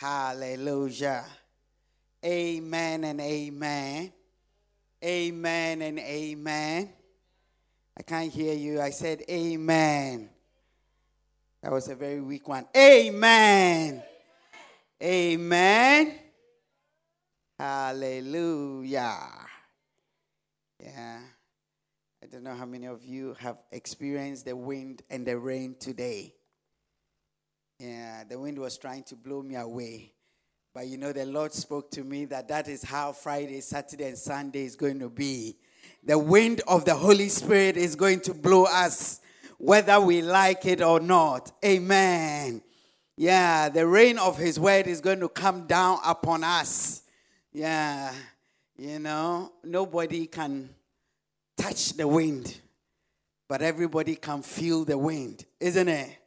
Hallelujah. Amen and amen. Amen and amen. I can't hear you. I said amen. That was a very weak one. Amen. Amen. Hallelujah. Yeah. I don't know how many of you have experienced the wind and the rain today. Yeah, the wind was trying to blow me away. But you know, the Lord spoke to me that that is how Friday, Saturday, and Sunday is going to be. The wind of the Holy Spirit is going to blow us, whether we like it or not. Amen. Yeah, the rain of His word is going to come down upon us. Yeah, you know, nobody can touch the wind, but everybody can feel the wind, isn't it?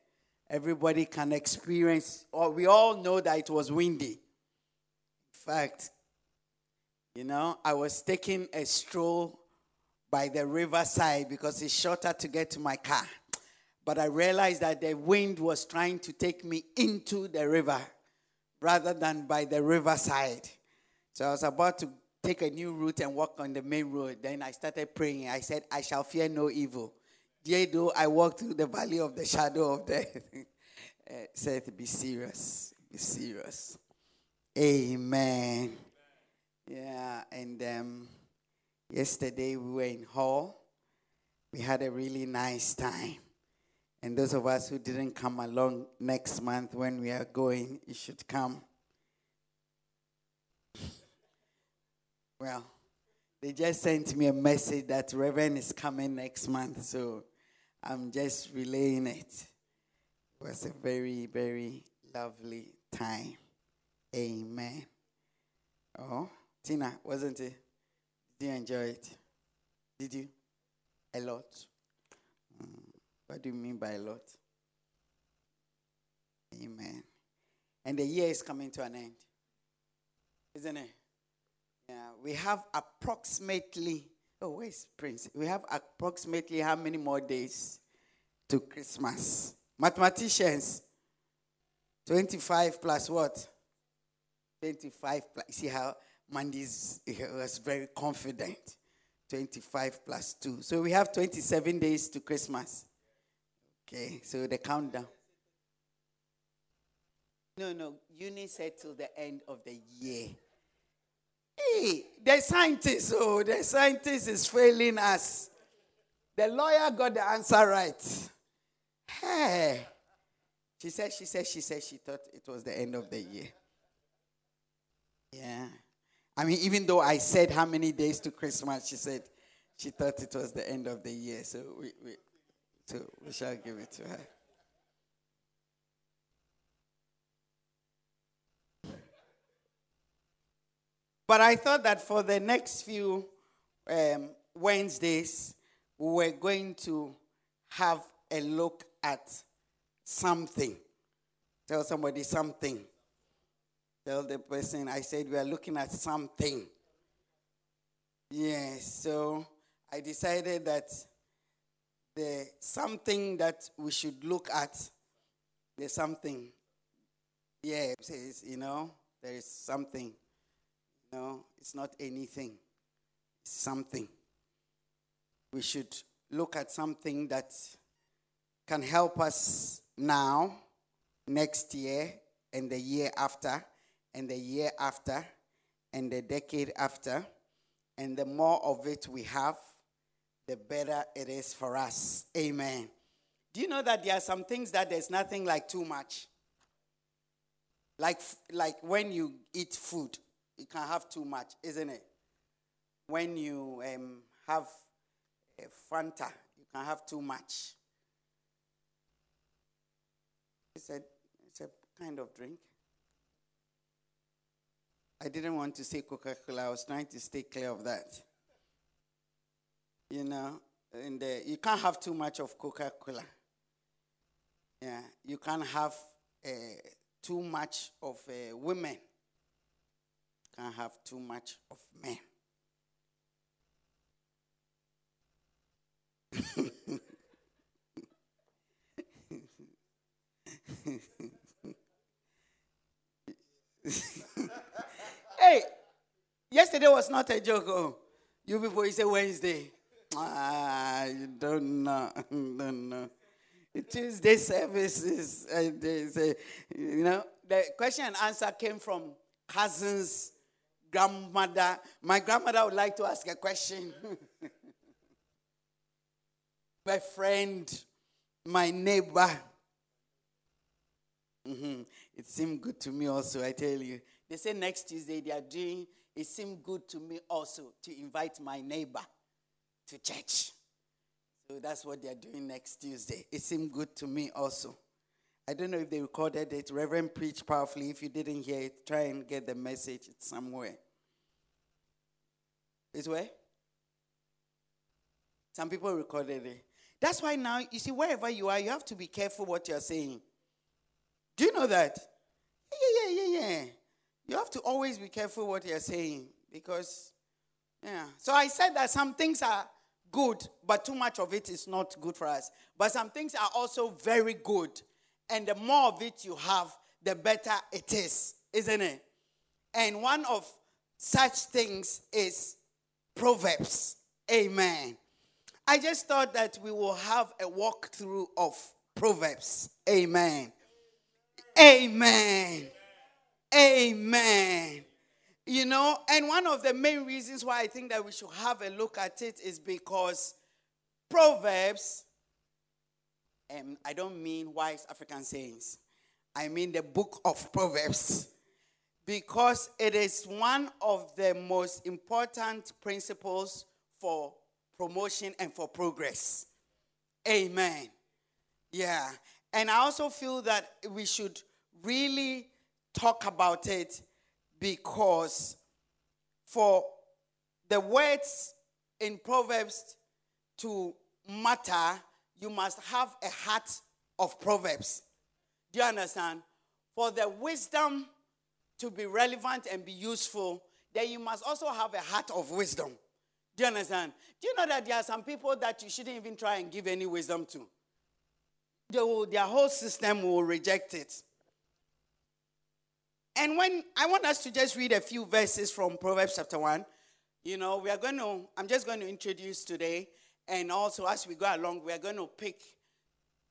Everybody can experience, or we all know that it was windy In fact, you know, I was taking a stroll by the riverside because it's shorter to get to my car. But I realized that the wind was trying to take me into the river rather than by the riverside. So I was about to take a new route and walk on the main road. Then I started praying. I said, I shall fear no evil. Yea, though I walk through the valley of the shadow of death. said, Be serious. Be serious. Amen. Yeah, and um, yesterday we were in hall. We had a really nice time. And those of us who didn't come along next month when we are going, you should come. Well, they just sent me a message that Reverend is coming next month, so I'm just relaying it. It was a very, very lovely time. Amen. Oh, Tina, wasn't it? Did you enjoy it? Did you? A lot. Mm. What do you mean by a lot? Amen. And the year is coming to an end. Isn't it? Yeah. We have approximately, oh, where's Prince? We have approximately how many more days to Christmas? Mathematicians, 25 plus what? 25 plus. See how Mandy's was very confident. 25 plus 2. So we have 27 days to Christmas. Okay, so the countdown. No, no. Uni said till the end of the year. Hey, the scientist, oh, the scientist is failing us. The lawyer got the answer right. Hey. She said, she said, she said, she thought it was the end of the year. Yeah. I mean, even though I said how many days to Christmas, she said she thought it was the end of the year. So we, we, so we shall give it to her. But I thought that for the next few um, Wednesdays, we were going to have look at something. Tell somebody something. Tell the person, I said, we are looking at something. Yes, so I decided that the something that we should look at, there's something. Yeah, says, you know, there is something. Know, it's not anything, it's something. We should look at something that can help us now, next year, and the year after and the year after and the decade after. And the more of it we have, the better it is for us. Amen. Do you know that there are some things that there's nothing like too much? Like, like when you eat food, you can have too much, isn't it? When you um, have a Fanta, you can have too much. It's a, it's a kind of drink. I didn't want to say Coca Cola. I was trying to stay clear of that. You know, and uh, you can't have too much of Coca Cola. Yeah, you can't have uh, too much of uh, women. Can't have too much of men. hey, yesterday was not a joke. Oh, you people, it's a Wednesday. Ah, you don't know, don't know. Tuesday services, uh, they say, you know, the question and answer came from cousins, grandmother. My grandmother would like to ask a question. my friend, my neighbor. Mm-hmm. It seemed good to me also, I tell you. They say next Tuesday they are doing, it seemed good to me also to invite my neighbor to church. So that's what they're doing next Tuesday. It seemed good to me also. I don't know if they recorded it. Reverend preached powerfully. If you didn't hear it, try and get the message. It's somewhere. It's where? Some people recorded it. That's why now, you see, wherever you are, you have to be careful what you're saying. Do you know that? Yeah, yeah, yeah, yeah. You have to always be careful what you're saying because, yeah. So I said that some things are good, but too much of it is not good for us. But some things are also very good. And the more of it you have, the better it is, isn't it? And one of such things is Proverbs. Amen. I just thought that we will have a walkthrough of Proverbs. Amen. Amen. Amen. You know, and one of the main reasons why I think that we should have a look at it is because Proverbs, and I don't mean wise African sayings, I mean the book of Proverbs, because it is one of the most important principles for promotion and for progress. Amen. Yeah. And I also feel that we should really talk about it because for the words in Proverbs to matter, you must have a heart of Proverbs. Do you understand? For the wisdom to be relevant and be useful, then you must also have a heart of wisdom. Do you understand? Do you know that there are some people that you shouldn't even try and give any wisdom to? Will, their whole system will reject it. And when I want us to just read a few verses from Proverbs chapter 1, you know, we are going to, I'm just going to introduce today, and also as we go along, we are going to pick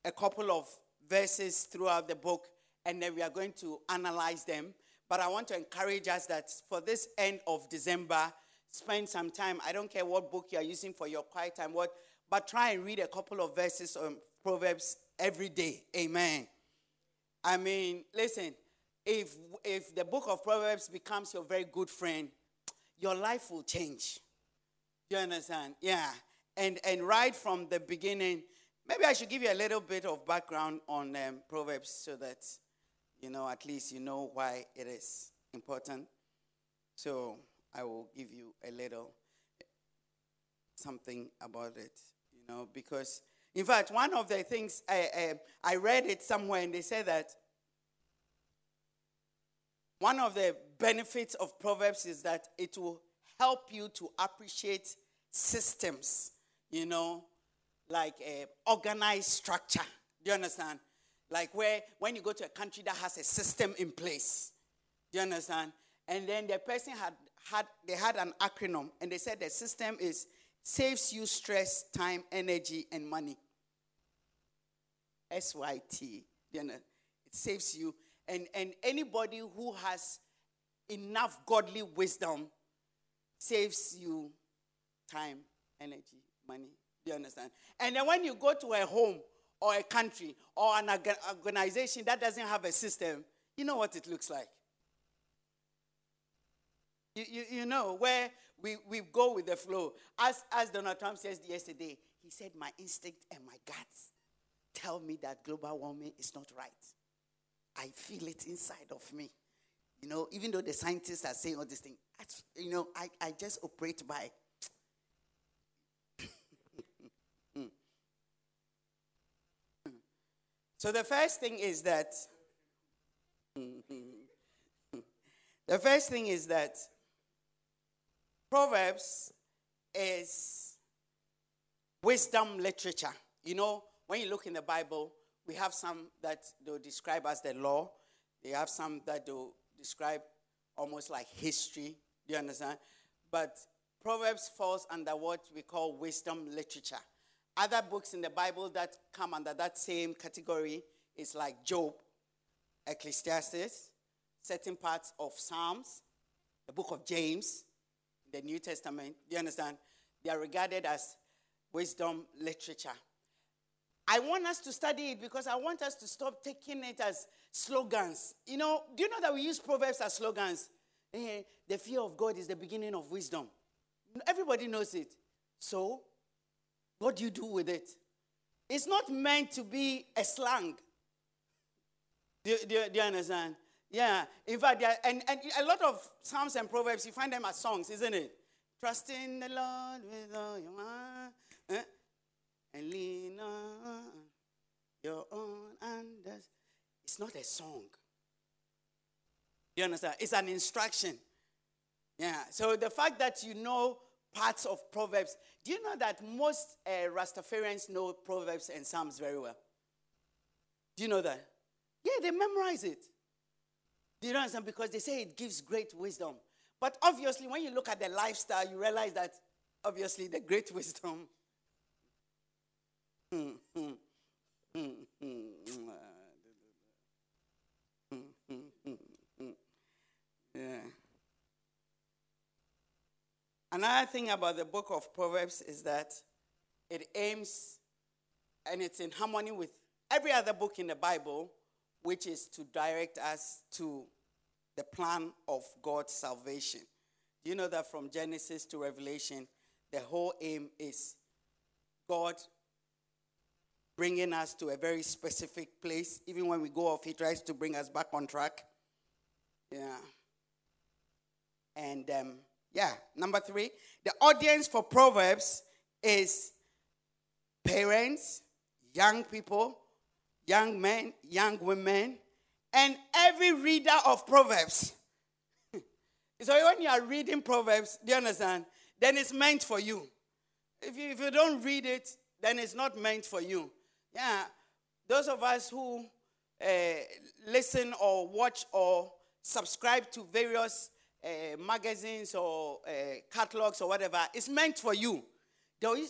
a couple of verses throughout the book, and then we are going to analyze them. But I want to encourage us that for this end of December, spend some time. I don't care what book you are using for your quiet time, what, but try and read a couple of verses on Proverbs every day. Amen. I mean, listen, if if the book of Proverbs becomes your very good friend, your life will change. You understand? Yeah. And and right from the beginning, maybe I should give you a little bit of background on um, Proverbs so that you know at least you know why it is important. So I will give you a little something about it, you know, because in fact, one of the things I, I, read it somewhere and they said that one of the benefits of Proverbs is that it will help you to appreciate systems, you know, like a organized structure. Do you understand? Like where when you go to a country that has a system in place. Do you understand? And then the person had had they had an acronym and they said the system is saves you stress, time, energy, and money. SYT. Know, it saves you. And, and anybody who has enough godly wisdom saves you time, energy, money. Do you understand? And then when you go to a home or a country or an organization that doesn't have a system, you know what it looks like. You, you, you know, where we, we go with the flow. As, as Donald Trump says yesterday, he said, My instinct and my guts tell me that global warming is not right. I feel it inside of me. You know, even though the scientists are saying all these things, you know, I, I just operate by. so the first thing is that. the first thing is that Proverbs is wisdom literature. You know, when you look in the Bible, we have some that they'll describe as the law, they have some that they'll describe almost like history. Do you understand? But Proverbs falls under what we call wisdom literature. Other books in the Bible that come under that same category is like Job, Ecclesiastes, certain parts of Psalms, the book of James, the New Testament. Do you understand? They are regarded as wisdom literature. I want us to study it because I want us to stop taking it as slogans. You know, do you know that we use proverbs as slogans? Eh, the fear of God is the beginning of wisdom. Everybody knows it. So, what do you do with it? It's not meant to be a slang. Do, do, do you understand? Yeah. In fact, are, and, and a lot of Psalms and Proverbs, you find them as songs, isn't it? Trust in the Lord with all your heart. Eh? And lean on your own understanding. It's not a song. You understand? It's an instruction. Yeah. So the fact that you know parts of Proverbs, do you know that most uh, Rastafarians know Proverbs and Psalms very well? Do you know that? Yeah, they memorize it. Do you understand? Because they say it gives great wisdom. But obviously, when you look at the lifestyle, you realize that obviously the great wisdom. Another thing about the book of Proverbs is that it aims and it's in harmony with every other book in the Bible, which is to direct us to the plan of God's salvation. Do you know that from Genesis to Revelation, the whole aim is God bringing us to a very specific place. Even when we go off, He tries to bring us back on track. Yeah. And um, yeah, number three, the audience for Proverbs is parents, young people, young men, young women, and every reader of Proverbs. so when you are reading Proverbs, do you understand? Then it's meant for you. If you, if you don't read it, then it's not meant for you. Yeah, those of us who uh, listen or watch or subscribe to various uh, magazines or uh, catalogs or whatever, it's meant for you.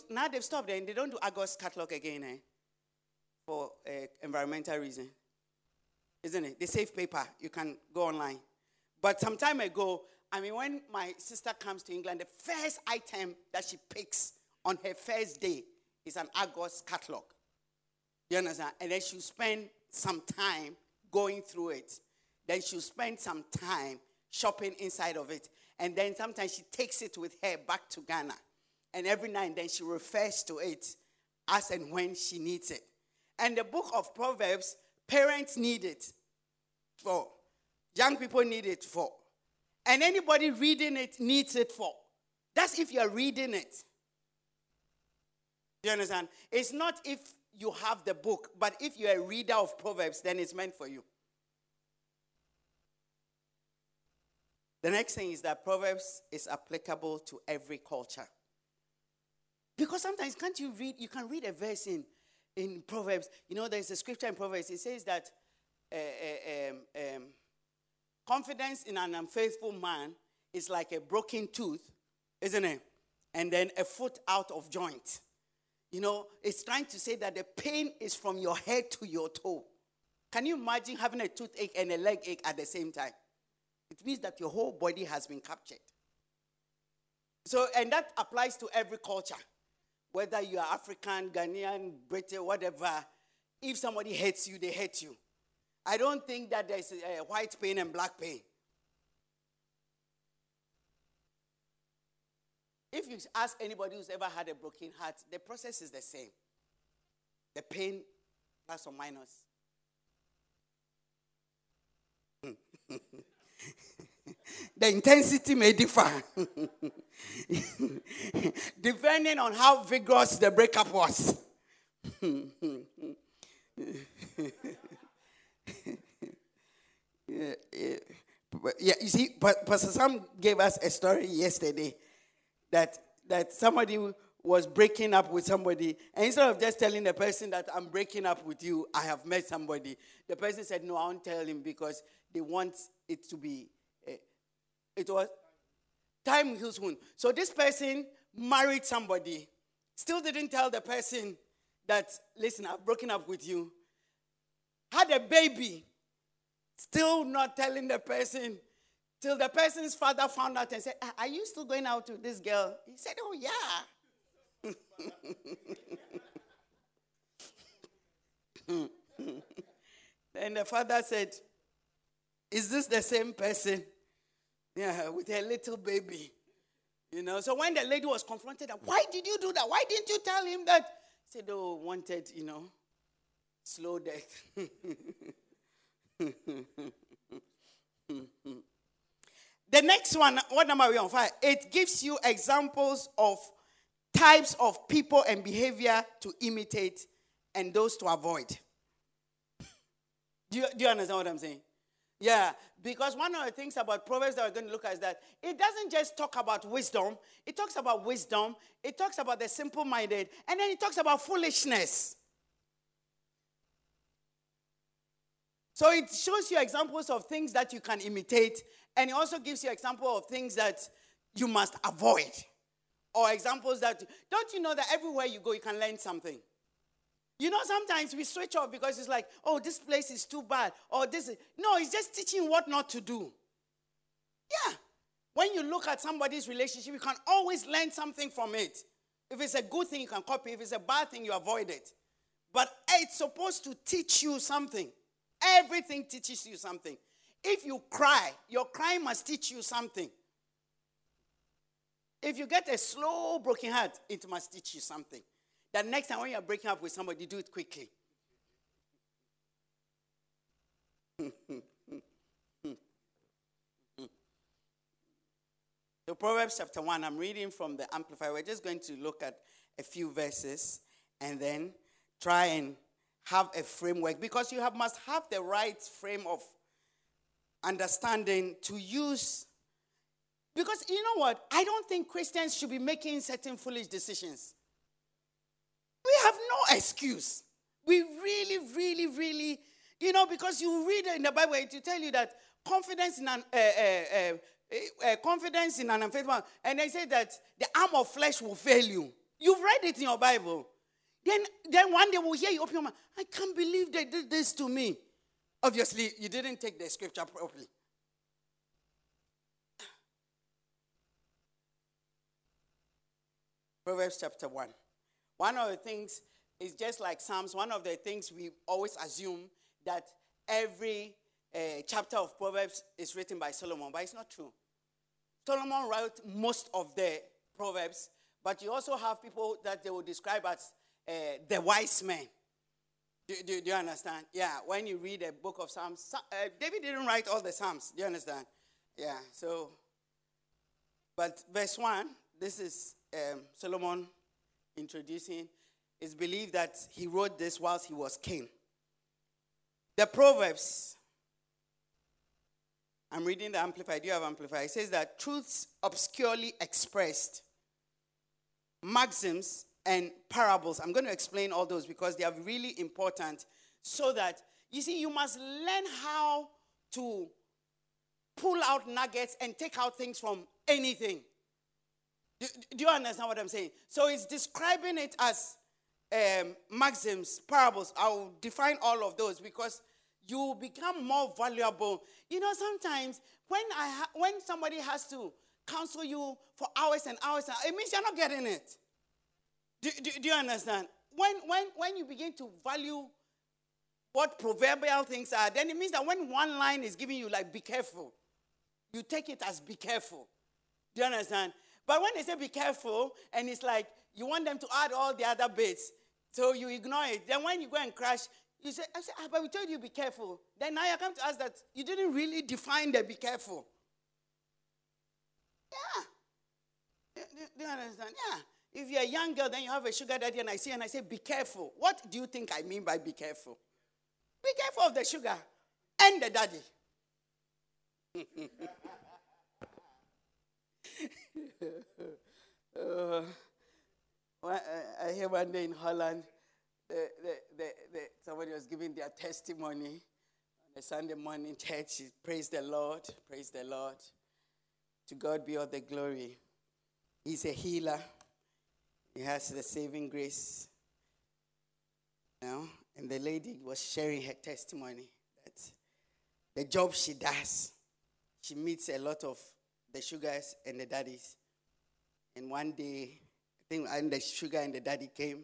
now they've stopped and they don't do Argos catalog again eh, for uh, environmental reason. Isn't it? They save paper. You can go online. But some time ago, I mean, when my sister comes to England, the first item that she picks on her first day is an Argos catalog. You understand? And then she'll spend some time going through it. Then she'll spend some time shopping inside of it. And then sometimes she takes it with her back to Ghana. And every now and then she refers to it as and when she needs it. And the book of Proverbs, parents need it for. Young people need it for. And anybody reading it needs it for. That's if you're reading it. You understand? It's not if you have the book, but if you're a reader of Proverbs, then it's meant for you. The next thing is that Proverbs is applicable to every culture. Because sometimes can't you read, you can read a verse in, in Proverbs. You know, there's a scripture in Proverbs, it says that uh, uh, um, um, confidence in an unfaithful man is like a broken tooth, isn't it? And then a foot out of joint. You know, it's trying to say that the pain is from your head to your toe. Can you imagine having a toothache and a leg ache at the same time? It means that your whole body has been captured. So, and that applies to every culture, whether you are African, Ghanaian, British, whatever. If somebody hates you, they hate you. I don't think that there's a white pain and black pain. If you ask anybody who's ever had a broken heart, the process is the same. The pain, plus or minus. the intensity may differ depending on how vigorous the breakup was. yeah, yeah. you see, Pastor Sam gave us a story yesterday that that somebody was breaking up with somebody, and instead of just telling the person that I'm breaking up with you, I have met somebody, the person said, No, I won't tell him because they want it to be, uh, it was time heals wound. So this person married somebody, still didn't tell the person that, listen, I've broken up with you. Had a baby, still not telling the person till the person's father found out and said, ah, Are you still going out with this girl? He said, Oh, yeah. then the father said, Is this the same person? Yeah, with her little baby. You know, so when the lady was confronted, ah, why did you do that? Why didn't you tell him that? He said, Oh, wanted, you know, slow death. the next one, what number are we on? Five. It gives you examples of types of people and behavior to imitate and those to avoid. Do you, do you understand what I'm saying? Yeah, because one of the things about Proverbs that we're going to look at is that it doesn't just talk about wisdom, it talks about wisdom, it talks about the simple minded, and then it talks about foolishness. So it shows you examples of things that you can imitate, and it also gives you example of things that you must avoid. Or examples that, don't you know that everywhere you go, you can learn something? You know, sometimes we switch off because it's like, oh, this place is too bad, or this is. No, it's just teaching what not to do. Yeah. When you look at somebody's relationship, you can always learn something from it. If it's a good thing, you can copy. If it's a bad thing, you avoid it. But it's supposed to teach you something. Everything teaches you something. If you cry, your crying must teach you something. If you get a slow broken heart, it must teach you something. That next time when you're breaking up with somebody, do it quickly. so, Proverbs chapter 1, I'm reading from the Amplified. We're just going to look at a few verses and then try and have a framework because you have, must have the right frame of understanding to use. Because you know what? I don't think Christians should be making certain foolish decisions. We have no excuse. We really, really, really, you know, because you read in the Bible, to tell you that confidence in an uh, uh, uh, confidence in an unfaithful, and they say that the arm of flesh will fail you. You've read it in your Bible. Then, then one day we'll hear you open your mouth. I can't believe they did this to me. Obviously, you didn't take the scripture properly. Proverbs chapter 1. One of the things is just like Psalms, one of the things we always assume that every uh, chapter of Proverbs is written by Solomon, but it's not true. Solomon wrote most of the Proverbs, but you also have people that they will describe as uh, the wise men. Do, do, do, you understand? Yeah, when you read a book of Psalms, uh, David didn't write all the Psalms. Do you understand? Yeah, so, but verse 1, this is um, Solomon introducing, it's believed that he wrote this whilst he was king. The Proverbs, I'm reading the Amplified. Do you have Amplified? It says that truths obscurely expressed, maxims, and parables. I'm going to explain all those because they are really important so that, you see, you must learn how to pull out nuggets and take out things from anything. Do, do you understand what I'm saying? So it's describing it as um, maxims, parables. I'll define all of those because you become more valuable. You know, sometimes when I ha- when somebody has to counsel you for hours and hours, it means you're not getting it. Do, do, do you understand? When, when, when you begin to value what proverbial things are, then it means that when one line is giving you, like, be careful, you take it as be careful. Do you understand? But when they say be careful, and it's like you want them to add all the other bits, so you ignore it. Then when you go and crash, you say, I say, ah, but we told you be careful. Then now you come to us that you didn't really define the be careful. Yeah. Do, do you understand? Yeah. If you're a young girl, then you have a sugar daddy, and I see and I say, be careful. What do you think I mean by be careful? Be careful of the sugar and the daddy. uh, I hear one day in Holland, the, the, the, somebody was giving their testimony on a Sunday morning church. Praise the Lord. Praise the Lord. To God be all the glory. He's a healer. He has the saving grace. You know? And the lady was sharing her testimony that the job she does, she meets a lot of the sugars and the daddies. And one day, I think when the sugar and the daddy came,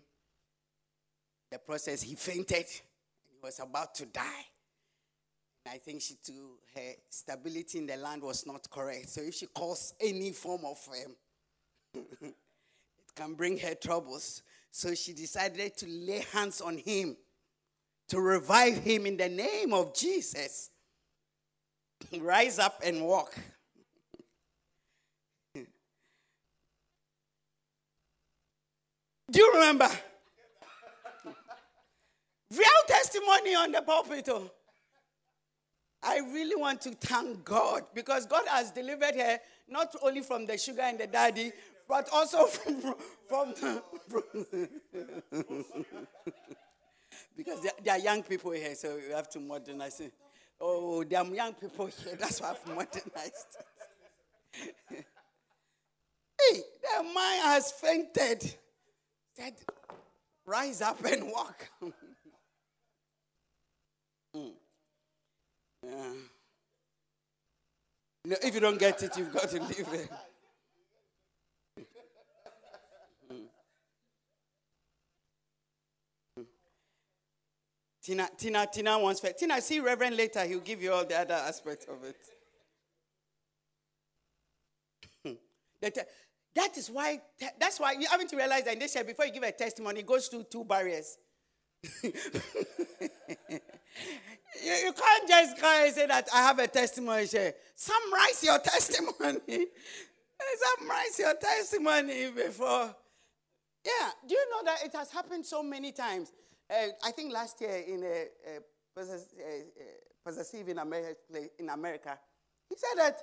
the process, he fainted and he was about to die. I think she too, her stability in the land was not correct. So if she caused any form of um, can bring her troubles. So she decided to lay hands on him to revive him in the name of Jesus. Rise up and walk. Do you remember? Real testimony on the pulpit. Oh. I really want to thank God because God has delivered her not only from the sugar and the daddy, but also from, from, from because there, are young people here, so we have to modernize it. Oh, there are young people here, that's why I've modernized it. hey, the man has fainted. Said, rise up and walk. mm. yeah. No, if you don't get it, you've got to leave it. Tina, Tina, Tina wants faith. Tina, see Reverend later. He'll give you all the other aspects of it. that is why, that's why you haven't realized that in this year, before you give a testimony, it goes through two barriers. you, you, can't just come and say that I have a testimony. Say, summarize your testimony. summarize your testimony before. Yeah, do you know that it has happened so many times? Uh, I think last year in eh, eh, a, a possessive in America, in America, he said that,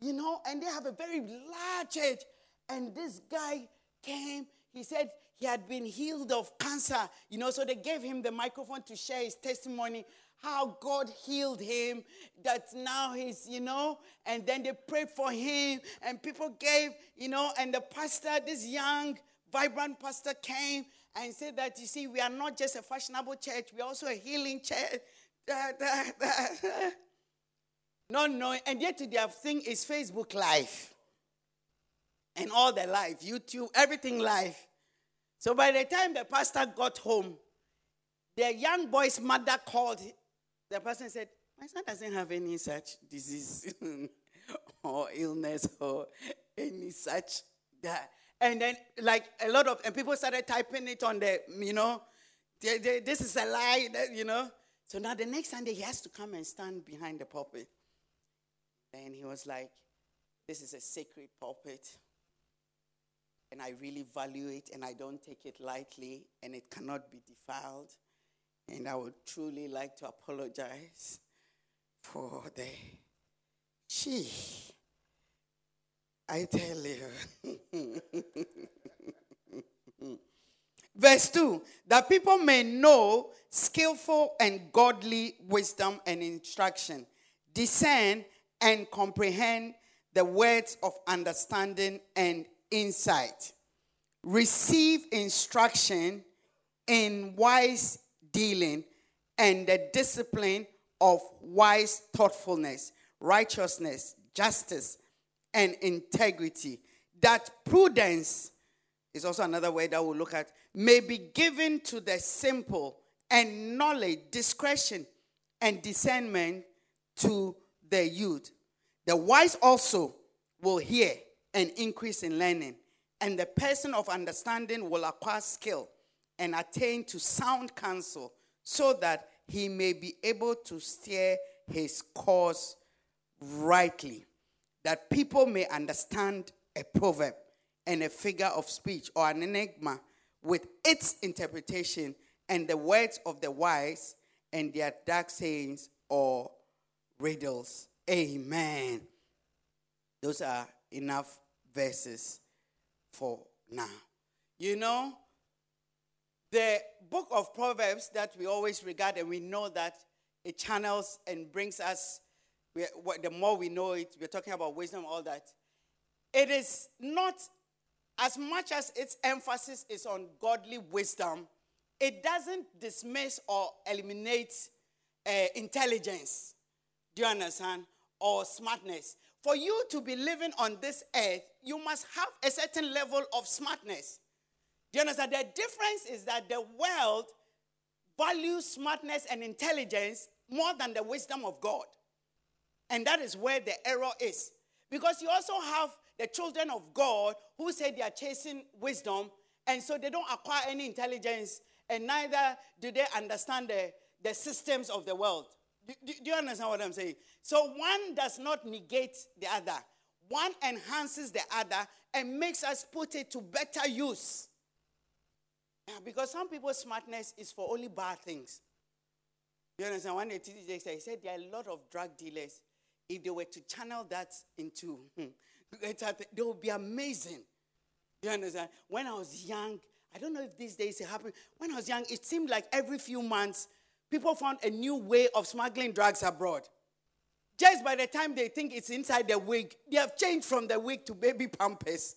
you know, and they have a very large church. And this guy came, he said he had been healed of cancer, you know, so they gave him the microphone to share his testimony, how God healed him, that now he's, you know, and then they prayed for him, and people gave, you know, and the pastor, this young, vibrant pastor came and said that, you see, we are not just a fashionable church, we're also a healing church. Da, da, da. Not knowing, and yet their thing is Facebook Live. And all the live, YouTube, everything live. So by the time the pastor got home, the young boy's mother called. The person said, My son doesn't have any such disease or illness or any such that. And then, like a lot of, and people started typing it on the, you know, they, they, this is a lie, you know. So now the next Sunday, he has to come and stand behind the pulpit. And he was like, This is a sacred pulpit. And I really value it, and I don't take it lightly, and it cannot be defiled. And I would truly like to apologize for the. Gee. I tell you. Verse 2 that people may know skillful and godly wisdom and instruction, discern and comprehend the words of understanding and insight, receive instruction in wise dealing and the discipline of wise thoughtfulness, righteousness, justice, and integrity. That prudence is also another word that we'll look at, may be given to the simple, and knowledge, discretion, and discernment to the youth. The wise also will hear and increase in learning, and the person of understanding will acquire skill and attain to sound counsel, so that he may be able to steer his course rightly that people may understand a proverb and a figure of speech or an enigma with its interpretation and the words of the wise and their dark sayings or riddles. Amen. Those are enough verses for now. You know, the book of Proverbs that we always regard and we know that it channels and brings us, the more we know it, we're talking about wisdom, all that. It is not as much as its emphasis is on godly wisdom, it doesn't dismiss or eliminate uh, intelligence. Do you understand? Or smartness. For you to be living on this earth, you must have a certain level of smartness. Do you understand? The difference is that the world values smartness and intelligence more than the wisdom of God. And that is where the error is. Because you also have the children of God who say they are chasing wisdom, and so they don't acquire any intelligence, and neither do they understand the, the systems of the world. Do, do, do you understand what I'm saying? So one does not negate the other, one enhances the other and makes us put it to better use. Because some people's smartness is for only bad things. You understand? One day, he said there are a lot of drug dealers. If they were to channel that into, hmm, they would be amazing. You understand? When I was young, I don't know if these days it happened. When I was young, it seemed like every few months, people found a new way of smuggling drugs abroad. Just by the time they think it's inside the wig, they have changed from the wig to baby pampers.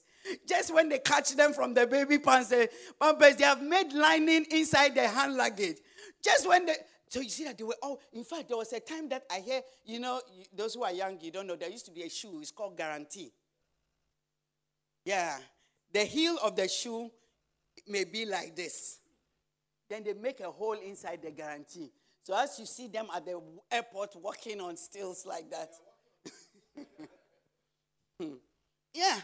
Just when they catch them from the baby pampers they have made lining inside their hand luggage. Just when they, so you see that they were all, in fact, there was a time that I hear, you know, those who are young, you don't know, there used to be a shoe, it's called Guarantee. Yeah. The heel of the shoe may be like this. Then they make a hole inside the Guarantee. So as you see them at the airport walking on stilts like that. yeah.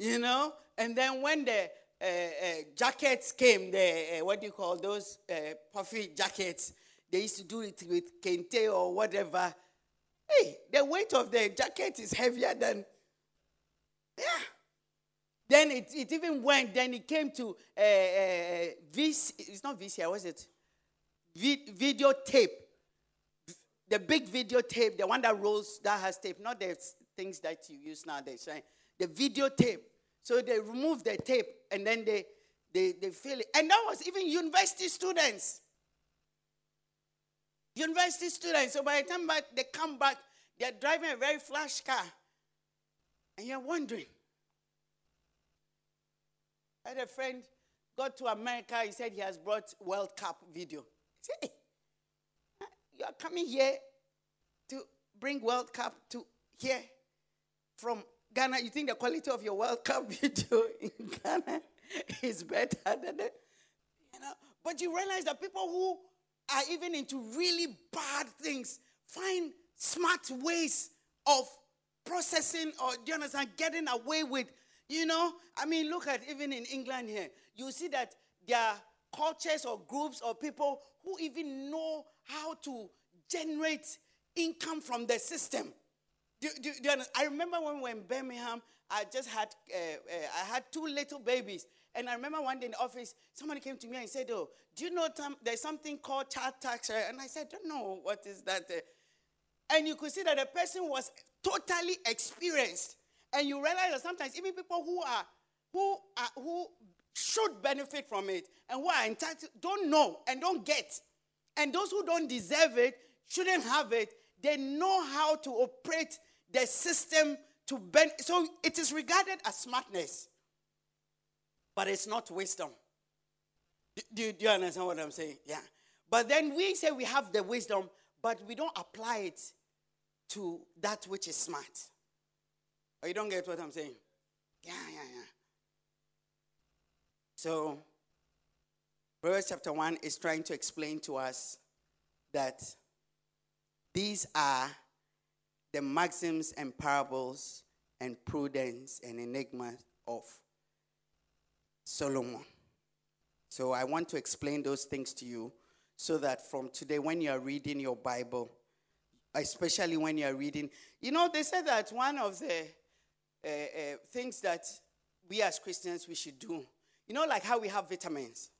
You know? And then when the uh, uh, jackets came, the, uh, what do you call those uh, puffy jackets? They used to do it with kente or whatever. Hey, the weight of the jacket is heavier than, yeah. Then it, it even went, then it came to uh, uh, VC, it's not VCR, was it? V, video tape. The big video tape, the one that rolls, that has tape, not the things that you use nowadays, right? The video tape. So they remove the tape and then they, they, they fill it. And that was even university students. University students. So by the time they come back, they're driving a very flash car. And you're wondering. I had a friend got to America. He said he has brought World Cup video. Hey, you are coming here to bring World Cup to here from Ghana. You think the quality of your World Cup video in Ghana is better than it? You know? But you realize that people who are even into really bad things. Find smart ways of processing or do you understand getting away with you know? I mean look at even in england here. You see that there are cultures or groups or people who even know how to generate income from the system. Do, do, do i remember when we were in birmingham i just had uh, uh, i had two little babies and I remember one day in the office, somebody came to me and said, Oh, do you know there's something called child tax? Eh? And I said, Don't know what is that. Eh. And you could see that the person was totally experienced. And you realize that sometimes even people who are who are who should benefit from it and who are entitled don't know and don't get. And those who don't deserve it shouldn't have it. They know how to operate the system to benefit. So it is regarded as smartness but it's not wisdom. Do, do, you understand what I'm saying? Yeah. But then we say we have the wisdom, but we don't apply it to that which is smart. Or you don't get what I'm saying? Yeah, yeah, yeah. So, Proverbs chapter 1 is trying to explain to us that these are the maxims and parables and prudence and enigmas of Solomon. So I want to explain those things to you so that from today, when you are reading your Bible, especially when you are reading, you know, they said that one of the uh, uh, things that we as Christians we should do, you know, like how we have vitamins,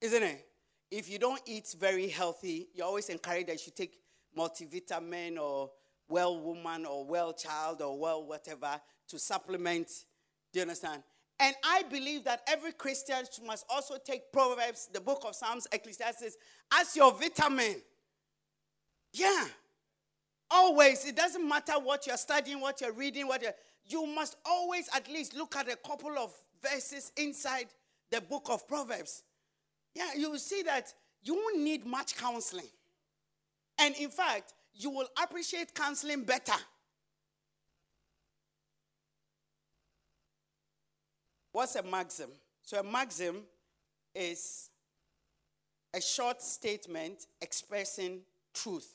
isn't it? If you don't eat very healthy, you're always encouraged that you should take multivitamin or well woman or well child or well whatever to supplement. Do you understand? And I believe that every Christian must also take Proverbs, the book of Psalms, Ecclesiastes as your vitamin. Yeah. Always. It doesn't matter what you're studying, what you're reading, what you're. You must always at least look at a couple of verses inside the book of Proverbs. Yeah, you will see that you won't need much counseling. And in fact, you will appreciate counseling better. What's a maxim? So, a maxim is a short statement expressing truth.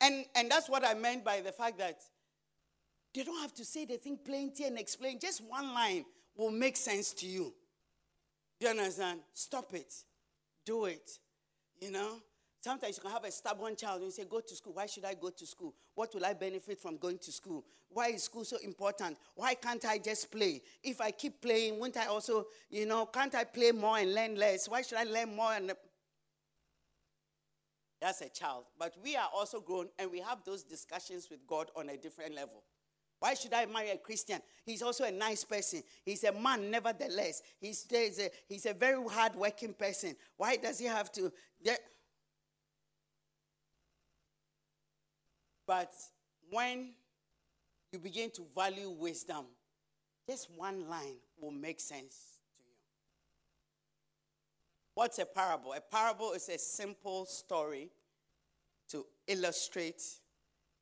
And, and that's what I meant by the fact that they don't have to say the thing plenty and explain. Just one line will make sense to you. Do you understand? Stop it. Do it. You know? Sometimes you can have a stubborn child and you say, Go to school. Why should I go to school? What will I benefit from going to school? Why is school so important? Why can't I just play? If I keep playing, won't I also, you know, can't I play more and learn less? Why should I learn more? And that's a child. But we are also grown and we have those discussions with God on a different level. Why should I marry a Christian? He's also a nice person. He's a man, nevertheless. He's, he's, a, he's a very hard working person. Why does he have to? But when you begin to value wisdom, just one line will make sense to you. What's a parable? A parable is a simple story to illustrate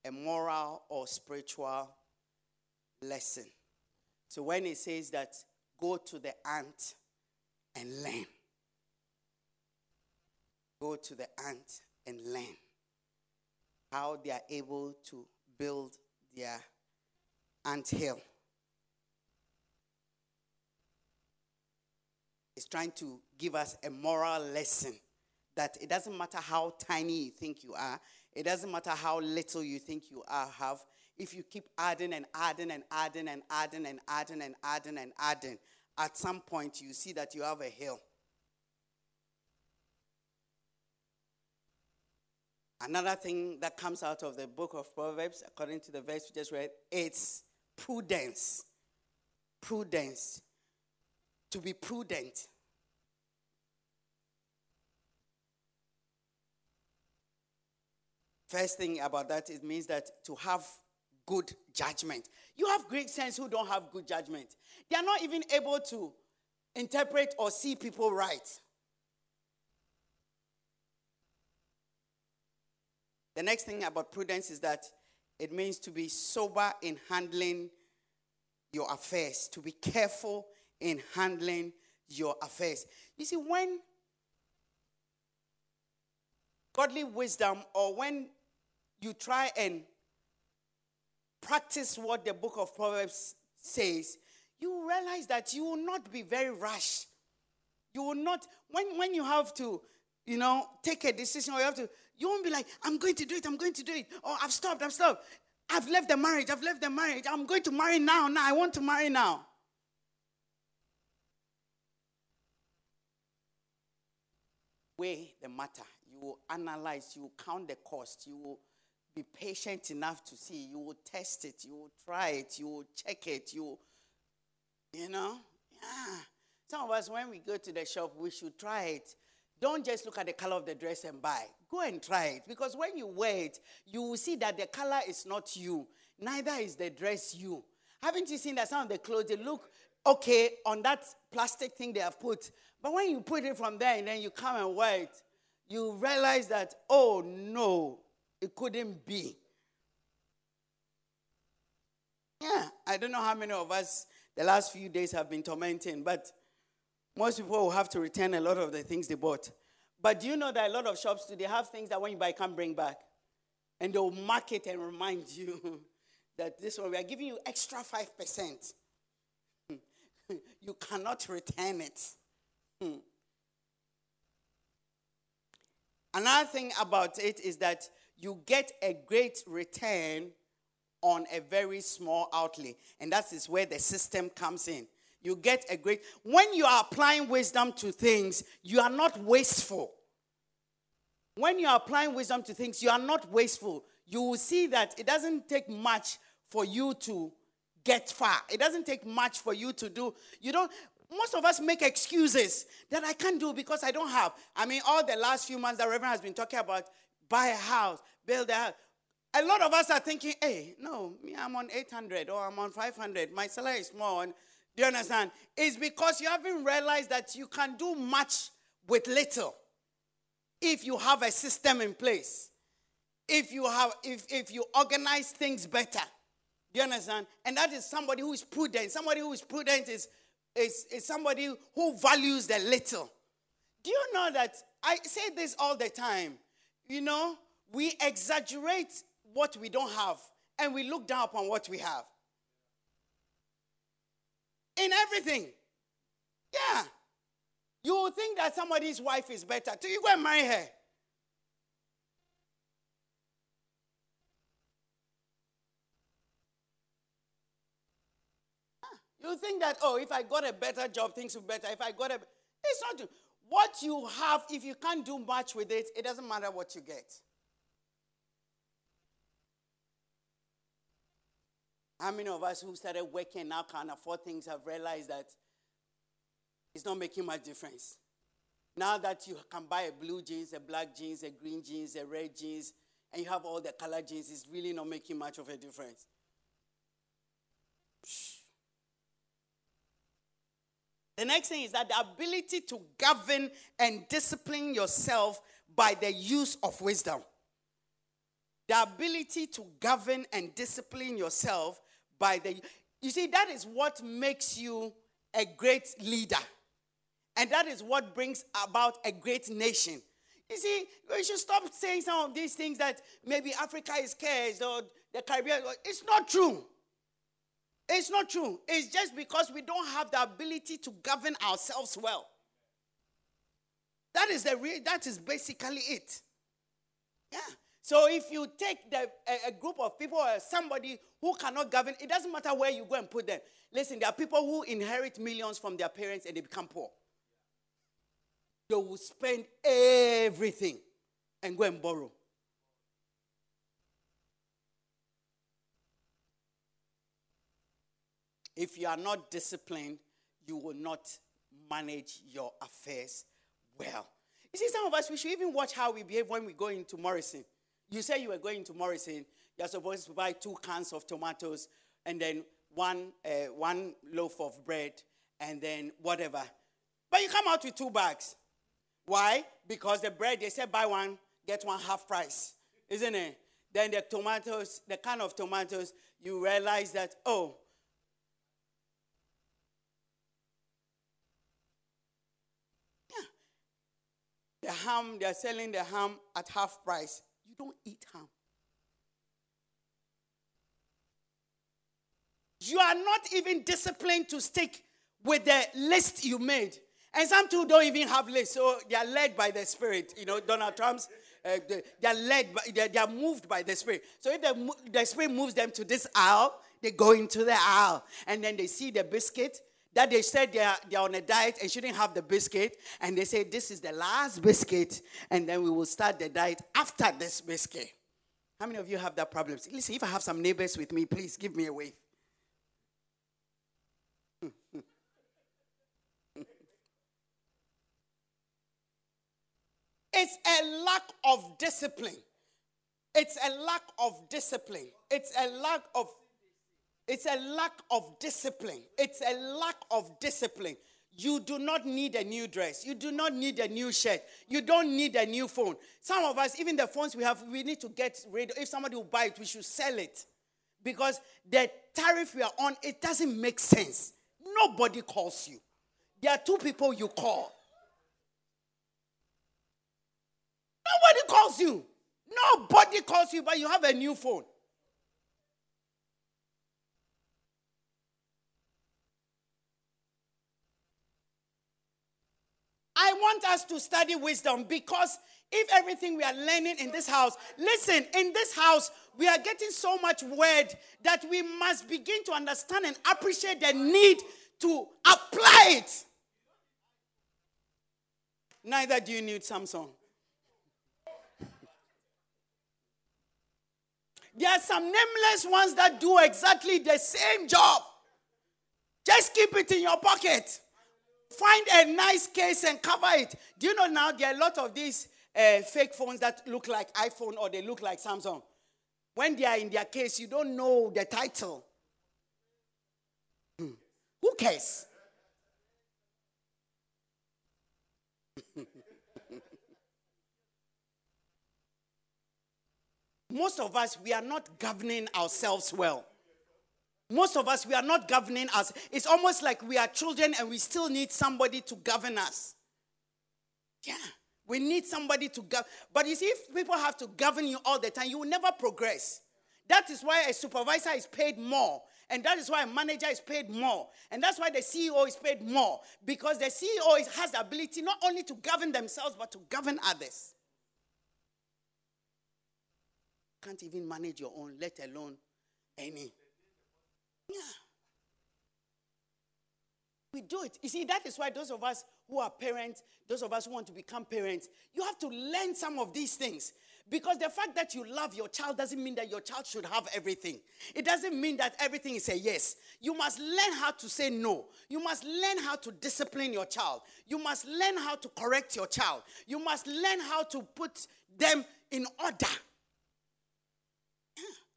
a moral or spiritual lesson. So when it says that go to the ant and learn, go to the ant and learn how they are able to build their ant hill. It's trying to give us a moral lesson that it doesn't matter how tiny you think you are, it doesn't matter how little you think you are, have. If you keep adding and adding and adding and adding and adding and adding and adding, at some point you see that you have a hill. Another thing that comes out of the book of Proverbs, according to the verse we just read, it's prudence. Prudence. To be prudent. First thing about that, it means that to have good judgment. You have great sense who don't have good judgment. They are not even able to interpret or see people right. The next thing about prudence is that it means to be sober in handling your affairs, to be careful in handling your affairs. You see, when godly wisdom or when you try and practice what the book of Proverbs says, you realize that you will not be very rash. You will not, when, when you have to, you know, take a decision or you have to, you won't be like, I'm going to do it, I'm going to do it. Or I've stopped, I've stopped. I've left the marriage, I've left the marriage. I'm going to marry now, now. I want to marry now. Weigh the matter. You will analyze, you will count the cost, you will be patient enough to see, you will test it, you will try it, you will check it, you you know? Yeah. Some of us, when we go to the shop, we should try it. Don't just look at the color of the dress and buy. Go and try it. Because when you wear it, you will see that the color is not you, neither is the dress you. Haven't you seen that some of the clothes they look okay on that plastic thing they have put? But when you put it from there and then you come and wear it, you realize that, oh no, it couldn't be. Yeah, I don't know how many of us the last few days have been tormenting, but most people will have to return a lot of the things they bought. But do you know that a lot of shops today have things that when you buy, can't bring back? And they'll mark it and remind you that this one, we are giving you extra 5%. you cannot return it. Hmm. Another thing about it is that you get a great return on a very small outlay. And that is where the system comes in you get a great. When you are applying wisdom to things, you are not wasteful. When you are applying wisdom to things, you are not wasteful. You will see that it doesn't take much for you to get far. It doesn't take much for you to do. You don't. Most of us make excuses that I can't do because I don't have. I mean, all the last few months, the Reverend has been talking about buy a house, build a house. A lot of us are thinking, hey, no, me, I'm on 800 or I'm on 500. My salary is small. Do you understand? It's because you haven't realized that you can do much with little if you have a system in place. If you have, if, if you organize things better. Do you understand? And that is somebody who is prudent. Somebody who is prudent is, is, is somebody who values the little. Do you know that I say this all the time? You know, we exaggerate what we don't have and we look down upon what we have. In everything. Yeah. You will think that somebody's wife is better. So you go and marry her. Ah, you think that, oh, if I got a better job, things will be better. If I got a. It's not. What you have, if you can't do much with it, it doesn't matter what you get. How many of us who started working now can afford things have realized that it's not making much difference? Now that you can buy a blue jeans, a black jeans, a green jeans, a red jeans, and you have all the color jeans, it's really not making much of a difference. The next thing is that the ability to govern and discipline yourself by the use of wisdom. The ability to govern and discipline yourself by the. You see, that is what makes you a great leader. And that is what brings about a great nation. You see, we should stop saying some of these things that maybe Africa is cursed or the Caribbean. It's not true. It's not true. It's just because we don't have the ability to govern ourselves well. That is the real, that is basically it. Yeah. So if you take the, a, a, group of people or somebody who cannot govern, it doesn't matter where you go and put them. Listen, there are people who inherit millions from their parents and they become poor. They will spend everything and go and borrow. If you are not disciplined, you will not manage your affairs well. You see, some of us, we should even watch how we behave when we go into Morrison. You say you were going to Morrison, you're supposed to buy two cans of tomatoes and then one, uh, one loaf of bread and then whatever. But you come out with two bags. Why? Because the bread, they said buy one, get one half price, isn't it? Then the tomatoes, the can of tomatoes, you realize that, oh, the ham, they're selling the ham at half price. Don't eat ham. You are not even disciplined to stick with the list you made. And some people don't even have lists, so they are led by the Spirit. You know, Donald Trump's, uh, they, they, are led, by, they, they, are moved by the Spirit. So if the, the Spirit moves them to this aisle, they go into the aisle. And then they see the biscuit, that they said they are, they are on a diet and shouldn't have the biscuit. And they say, This is the last biscuit. And then we will start the diet after this biscuit. How many of you have that problem? Listen, if I have some neighbors with me, please give me a wave. it's a lack of discipline. It's a lack of discipline. It's a lack of it's a lack of discipline. It's a lack of discipline. You do not need a new dress. You do not need a new shirt. You don't need a new phone. Some of us, even the phones we have, we need to get rid of. If somebody will buy it, we should sell it. Because the tariff we are on, it doesn't make sense. Nobody calls you. There are two people you call. Nobody calls you. Nobody calls you, but you have a new phone. I want us to study wisdom because if everything we are learning in this house, listen, in this house, we are getting so much word that we must begin to understand and appreciate the need to apply it. Neither do you need Samsung. There are some nameless ones that do exactly the same job. Just keep it in your pocket. Find a nice case and cover it. Do you know now there are a lot of these uh, fake phones that look like iPhone or they look like Samsung. When they are in their case, you don't know the title. Hmm. Who cares? Most of us, we are not governing ourselves well. Most of us, we are not governing us. It's almost like we are children and we still need somebody to govern us. Yeah, we need somebody to govern. But you see, if people have to govern you all the time, you will never progress. That is why a supervisor is paid more. And that is why a manager is paid more. And that's why the CEO is paid more. Because the CEO has the ability not only to govern themselves, but to govern others. Can't even manage your own, let alone any. We do it. You see, that is why those of us who are parents, those of us who want to become parents, you have to learn some of these things. Because the fact that you love your child doesn't mean that your child should have everything. It doesn't mean that everything is a yes. You must learn how to say no. You must learn how to discipline your child. You must learn how to correct your child. You must learn how to put them in order.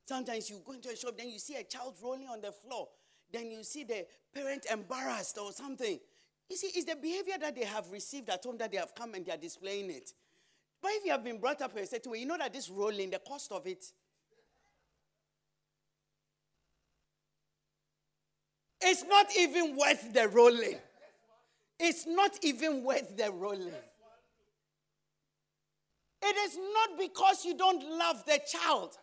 Sometimes you go into a shop, then you see a child rolling on the floor. Then you see the parent embarrassed or something. You see, it's the behavior that they have received at home that they have come and they are displaying it. But if you have been brought up in a certain way, you know that this rolling, the cost of it. It's not even worth the rolling. It's not even worth the rolling. It is not because you don't love the child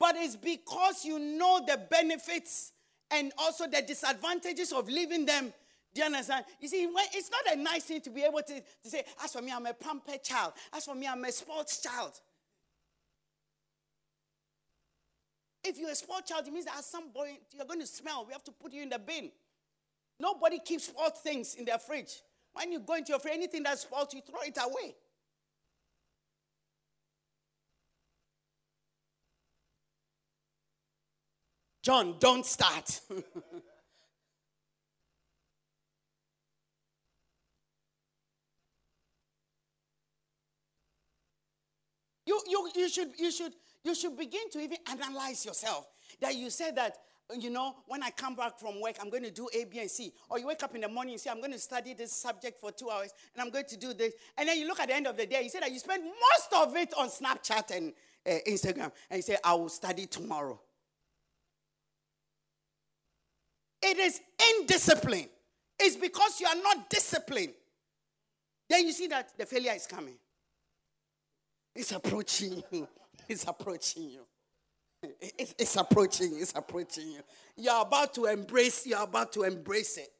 but it's because you know the benefits and also the disadvantages of leaving them. Do you understand? You see, it's not a nice thing to be able to, to say, as for me, I'm a pampered child. As for me, I'm a sports child. If you're a sports child, it means that at some point you're going to smell. We have to put you in the bin. Nobody keeps spoiled things in their fridge. When you go into your fridge, anything that's spoiled, you throw it away. John, don't start. you, you, you, should, you, should, you should begin to even analyze yourself. That you said that, you know, when I come back from work, I'm going to do A, B, and C. Or you wake up in the morning and say, I'm going to study this subject for two hours and I'm going to do this. And then you look at the end of the day, you say that you spend most of it on Snapchat and uh, Instagram. And you say, I will study tomorrow. It is indiscipline. It's because you are not disciplined. Then you see that the failure is coming. It's approaching you. It's approaching you. It's, it's approaching. It's approaching you. You're about to embrace. You're about to embrace it.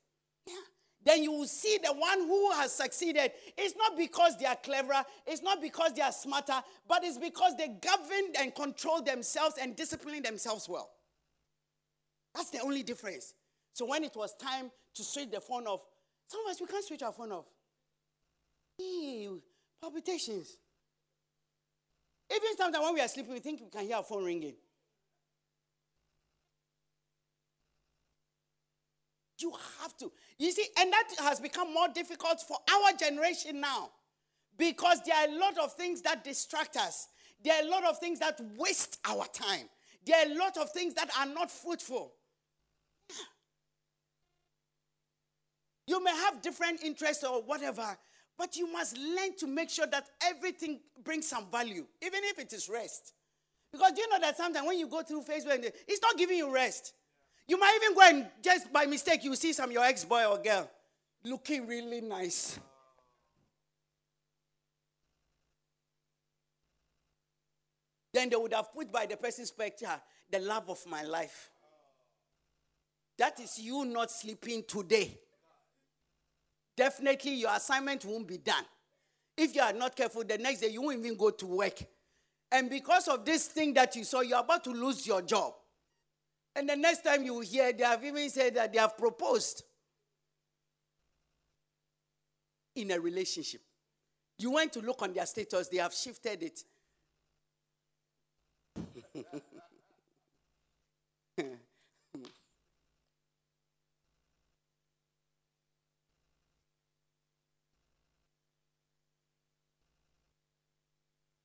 Then you will see the one who has succeeded. It's not because they are cleverer. It's not because they are smarter, but it's because they govern and control themselves and discipline themselves well. That's the only difference. So when it was time to switch the phone off, some of us we can't switch our phone off. Ew, palpitations. Even sometimes when we are sleeping, we think we can hear our phone ringing. You have to. You see, and that has become more difficult for our generation now because there are a lot of things that distract us. There are a lot of things that waste our time. There are a lot of things that are not fruitful. You may have different interests or whatever, but you must learn to make sure that everything brings some value, even if it is rest. Because you know that sometimes when you go through Facebook, it's not giving you rest. You might even go and just by mistake you see some your ex boy or girl looking really nice. Then they would have put by the person's picture the love of my life. That is you not sleeping today definitely your assignment won't be done. If you are not careful, the next day you won't even go to work. And because of this thing that you saw, you're about to lose your job. And the next time you hear, they have even said that they have proposed in a relationship. You went to look on their status, they have shifted it.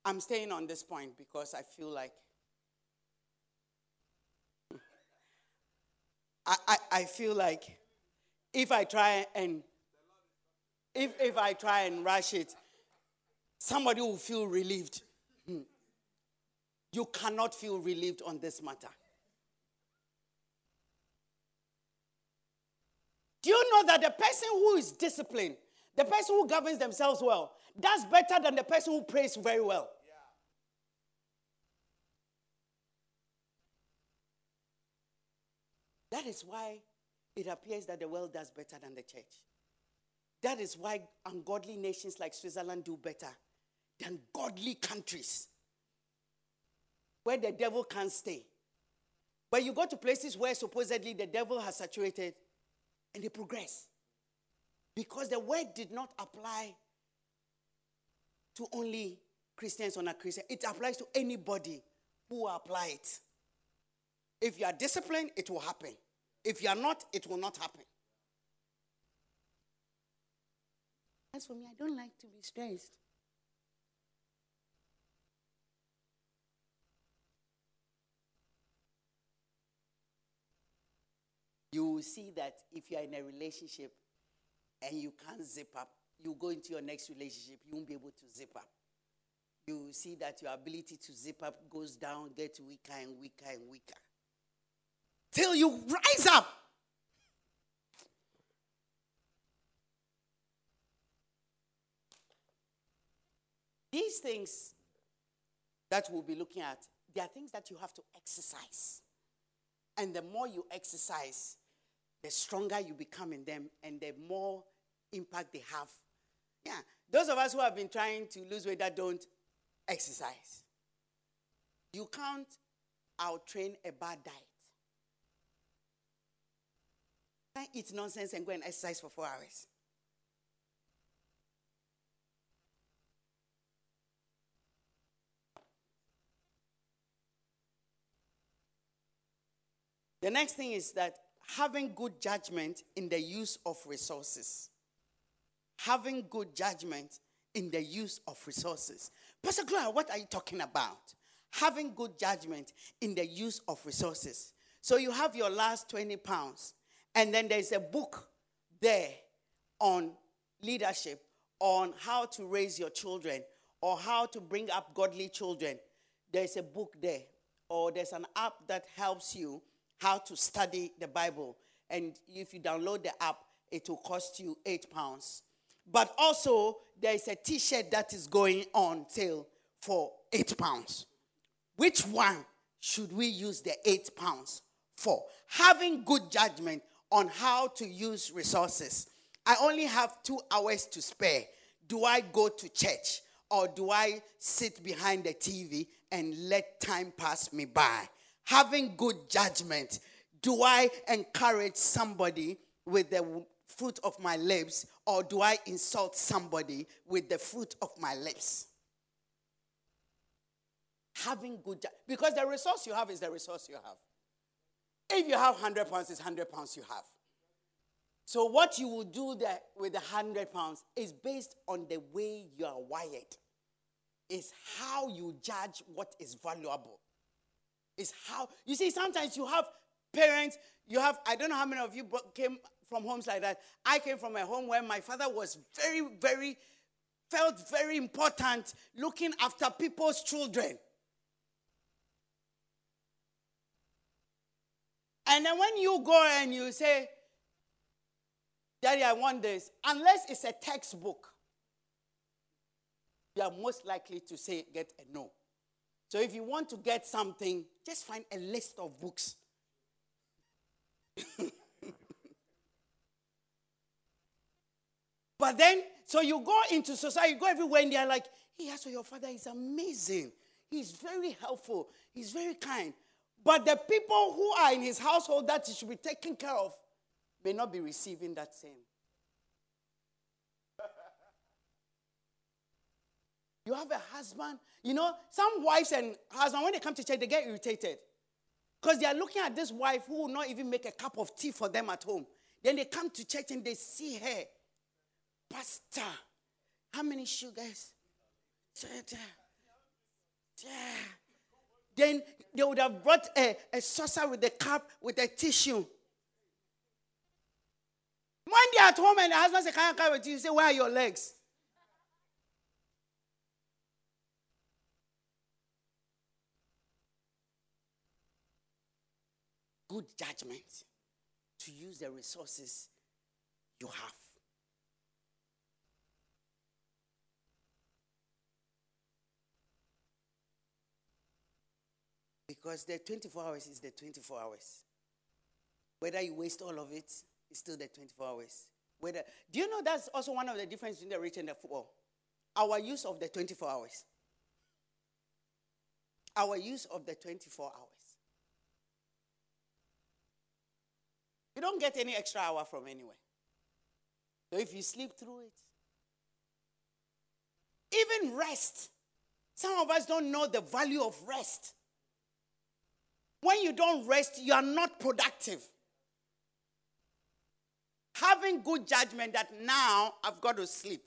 I'm staying on this point because I feel like I, I, I feel like if I try and if, if I try and rush it, somebody will feel relieved. Hmm. You cannot feel relieved on this matter. Do you know that the person who is disciplined, the person who governs themselves well, does better than the person who prays very well? That is why it appears that the world does better than the church. That is why ungodly nations like Switzerland do better than godly countries where the devil can't stay. But you go to places where supposedly the devil has saturated and they progress. Because the word did not apply to only Christians or not Christians, it applies to anybody who apply it. If you are disciplined, it will happen. If you are not, it will not happen. As for me, I don't like to be stressed. You will see that if you are in a relationship and you can't zip up, you go into your next relationship, you won't be able to zip up. You will see that your ability to zip up goes down, gets weaker and weaker and weaker till you rise up. These things that we'll be looking at, they are things that you have to exercise. And the more you exercise, the stronger you become in them and the more impact they have. Yeah. Those of us who have been trying to lose weight that don't exercise, you can't outtrain a bad diet. Can't eat nonsense and go and exercise for four hours. The next thing is that having good judgment in the use of resources. Having good judgment in the use of resources. Pastor Gloria, what are you talking about? Having good judgment in the use of resources. So you have your last 20 pounds and then there's a book there on leadership, on how to raise your children, or how to bring up godly children. There's a book there, or there's an app that helps you how to study the Bible. And if you download the app, it will cost you eight pounds. But also, there is a t shirt that is going on sale for eight pounds. Which one should we use the eight pounds for? Having good judgment on how to use resources. I only have two hours to spare. Do I go to church or do I sit behind the TV and let time pass me by? Having good judgment, do I encourage somebody with the fruit of my lips or do I insult somebody with the fruit of my lips? Having good. Because the resource you have is the resource you have. If you have 100 pounds, it's 100 pounds you have. So, what you will do there with the 100 pounds is based on the way you are wired. Is how you judge what is valuable. Is how, you see, sometimes you have parents, you have, I don't know how many of you came from homes like that. I came from a home where my father was very, very, felt very important looking after people's children. And then when you go and you say, Daddy, I want this, unless it's a textbook, you are most likely to say, get a no. So if you want to get something, just find a list of books. but then, so you go into society, you go everywhere, and they're like, as for your father, is amazing. He's very helpful. He's very kind. But the people who are in his household that he should be taken care of may not be receiving that same. You have a husband. You know, some wives and husbands, when they come to church, they get irritated. Because they are looking at this wife who will not even make a cup of tea for them at home. Then they come to church and they see her. Pastor, how many sugars? Then they would have brought a, a saucer with a cup with a tissue. When they're at home and the husband says, Can I come with you? You say, Where are your legs? Good judgment to use the resources you have. Because the 24 hours is the 24 hours. Whether you waste all of it, it's still the 24 hours. Whether, do you know that's also one of the differences between the rich and the poor? Our use of the 24 hours. Our use of the 24 hours. You don't get any extra hour from anywhere. So if you sleep through it, even rest. Some of us don't know the value of rest. When you don't rest, you are not productive. Having good judgment that now I've got to sleep.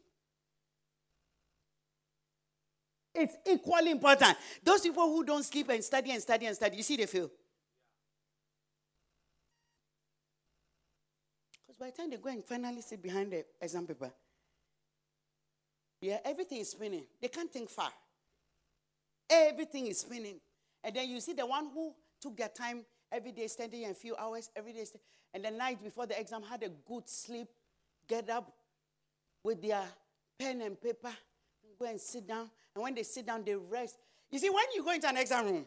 It's equally important. Those people who don't sleep and study and study and study, you see, they fail. Because by the time they go and finally sit behind the exam paper, yeah, everything is spinning. They can't think far. Everything is spinning. And then you see the one who took their time every day, studying a few hours every day, and the night before the exam had a good sleep, get up with their pen and paper, and go and sit down. And when they sit down, they rest. You see, when you go into an exam room,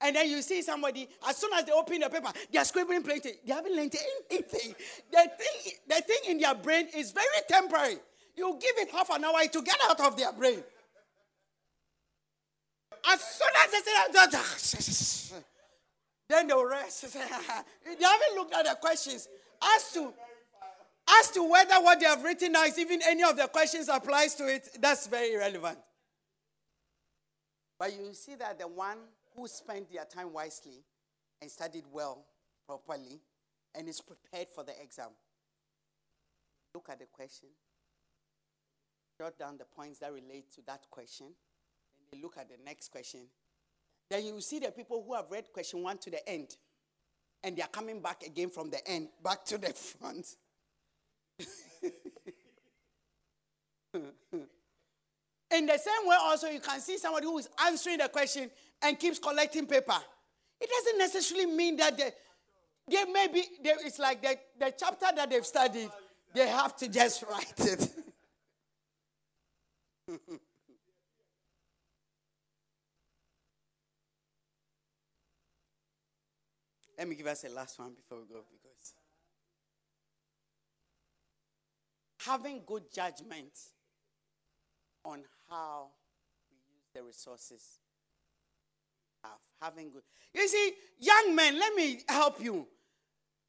and then you see somebody, as soon as they open the paper, they are scribbling plenty. They haven't learned anything. The thing, the thing in their brain is very temporary. You give it half an hour to get out of their brain. As soon as they say that, then they'll rest. they haven't looked at the questions. As to, as to whether what they have written now is even any of the questions applies to it, that's very irrelevant. But you see that the one who spent their time wisely and studied well, properly, and is prepared for the exam. Look at the question, jot down the points that relate to that question, then they look at the next question, then you see the people who have read question one to the end, and they are coming back again from the end back to the front. In the same way, also, you can see somebody who is answering the question and keeps collecting paper. It doesn't necessarily mean that they, they may be, they, it's like the, the chapter that they've studied, they have to just write it. Let me give us a last one before we go because having good judgment on how we use the resources have having good you see young men let me help you.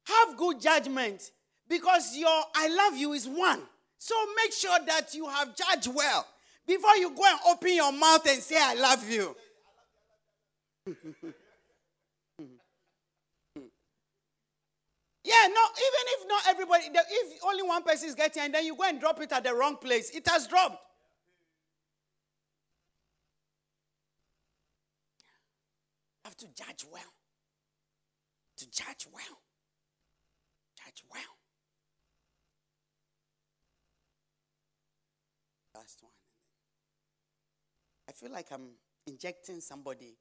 Have good judgment because your i love you is one. So make sure that you have judged well before you go and open your mouth and say i love you Yeah, no, even if not everybody, if only one person is getting and then you go and drop it at the wrong place, it has dropped. You have to judge well. To judge well. Judge well. Last one. I feel like I'm injecting somebody.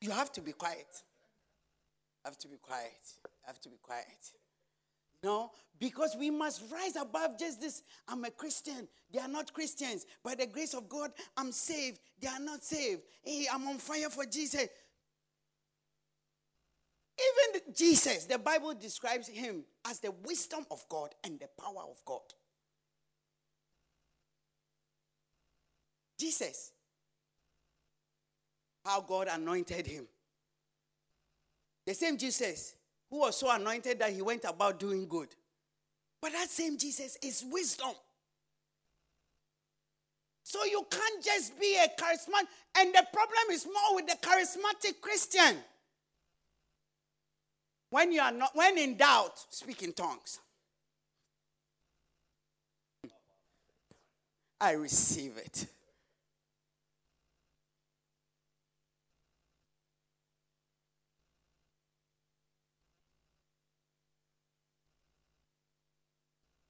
You have to be quiet have to be quiet. I have to be quiet. No, because we must rise above just this. I'm a Christian. They are not Christians. By the grace of God, I'm saved. They are not saved. Hey, I'm on fire for Jesus. Even Jesus, the Bible describes him as the wisdom of God and the power of God. Jesus, how God anointed him. The same Jesus who was so anointed that he went about doing good. But that same Jesus is wisdom. So you can't just be a charismatic. And the problem is more with the charismatic Christian. When you are not, when in doubt, speak in tongues. I receive it.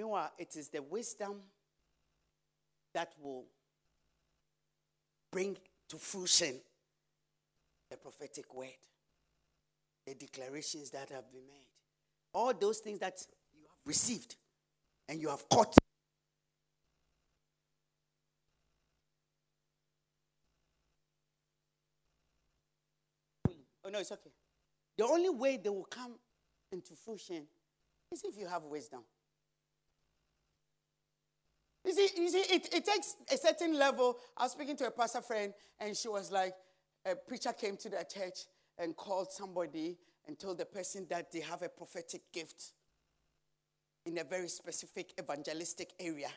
Meanwhile, it is the wisdom that will bring to fruition the prophetic word, the declarations that have been made, all those things that you have received and you have caught. Oh, no, it's okay. The only way they will come into fruition is if you have wisdom. You see, you see it, it takes a certain level. I was speaking to a pastor friend, and she was like, a preacher came to the church and called somebody and told the person that they have a prophetic gift in a very specific evangelistic area.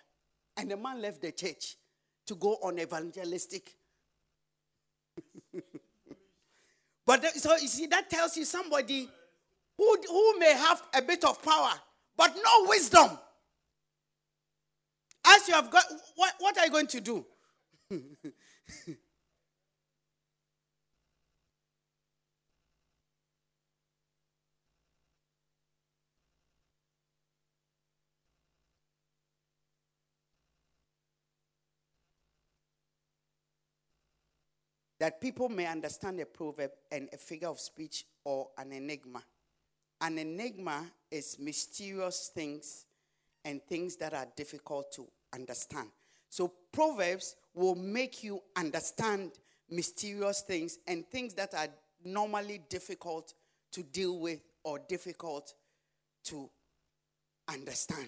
And the man left the church to go on evangelistic. but the, so you see, that tells you somebody who, who may have a bit of power, but no wisdom. As you have got, what, what are you going to do? that people may understand a proverb and a figure of speech or an enigma. An enigma is mysterious things and things that are difficult to understand. So, proverbs will make you understand mysterious things and things that are normally difficult to deal with or difficult to understand.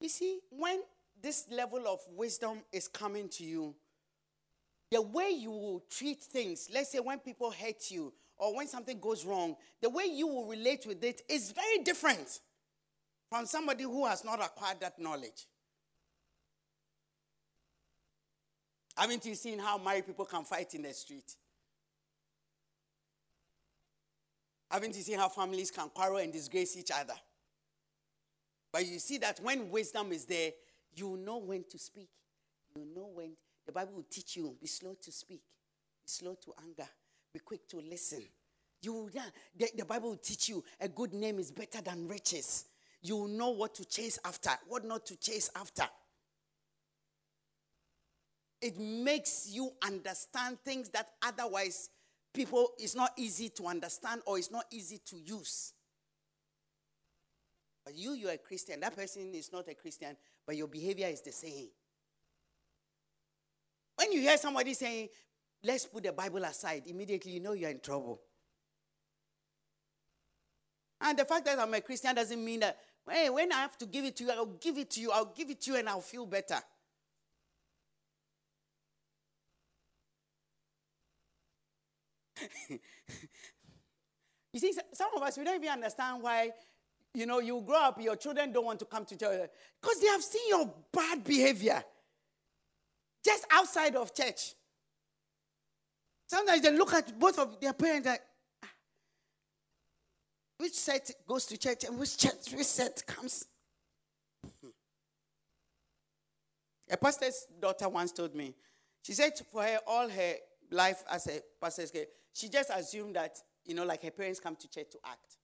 You see, when this level of wisdom is coming to you, the way you will treat things, let's say when people hate you or when something goes wrong, the way you will relate with it is very different from somebody who has not acquired that knowledge. Haven't you seen how married people can fight in the street? Haven't you seen how families can quarrel and disgrace each other? But you see that when wisdom is there, you know when to speak. You know when the Bible will teach you be slow to speak, be slow to anger, be quick to listen. You, the, the Bible will teach you a good name is better than riches. You know what to chase after, what not to chase after. It makes you understand things that otherwise people it's not easy to understand or it's not easy to use. But you, you're a Christian. That person is not a Christian, but your behavior is the same. When you hear somebody saying, let's put the Bible aside, immediately you know you're in trouble. And the fact that I'm a Christian doesn't mean that hey, when I have to give it to you, I'll give it to you, I'll give it to you, and I'll feel better. you see, some of us, we don't even understand why, you know, you grow up, your children don't want to come to church because they have seen your bad behavior just outside of church. Sometimes they look at both of their parents like, which set goes to church and which church, which set comes. A pastor's daughter once told me, she said for her, all her life as a pastor's girl, she just assumed that, you know, like her parents come to church to act.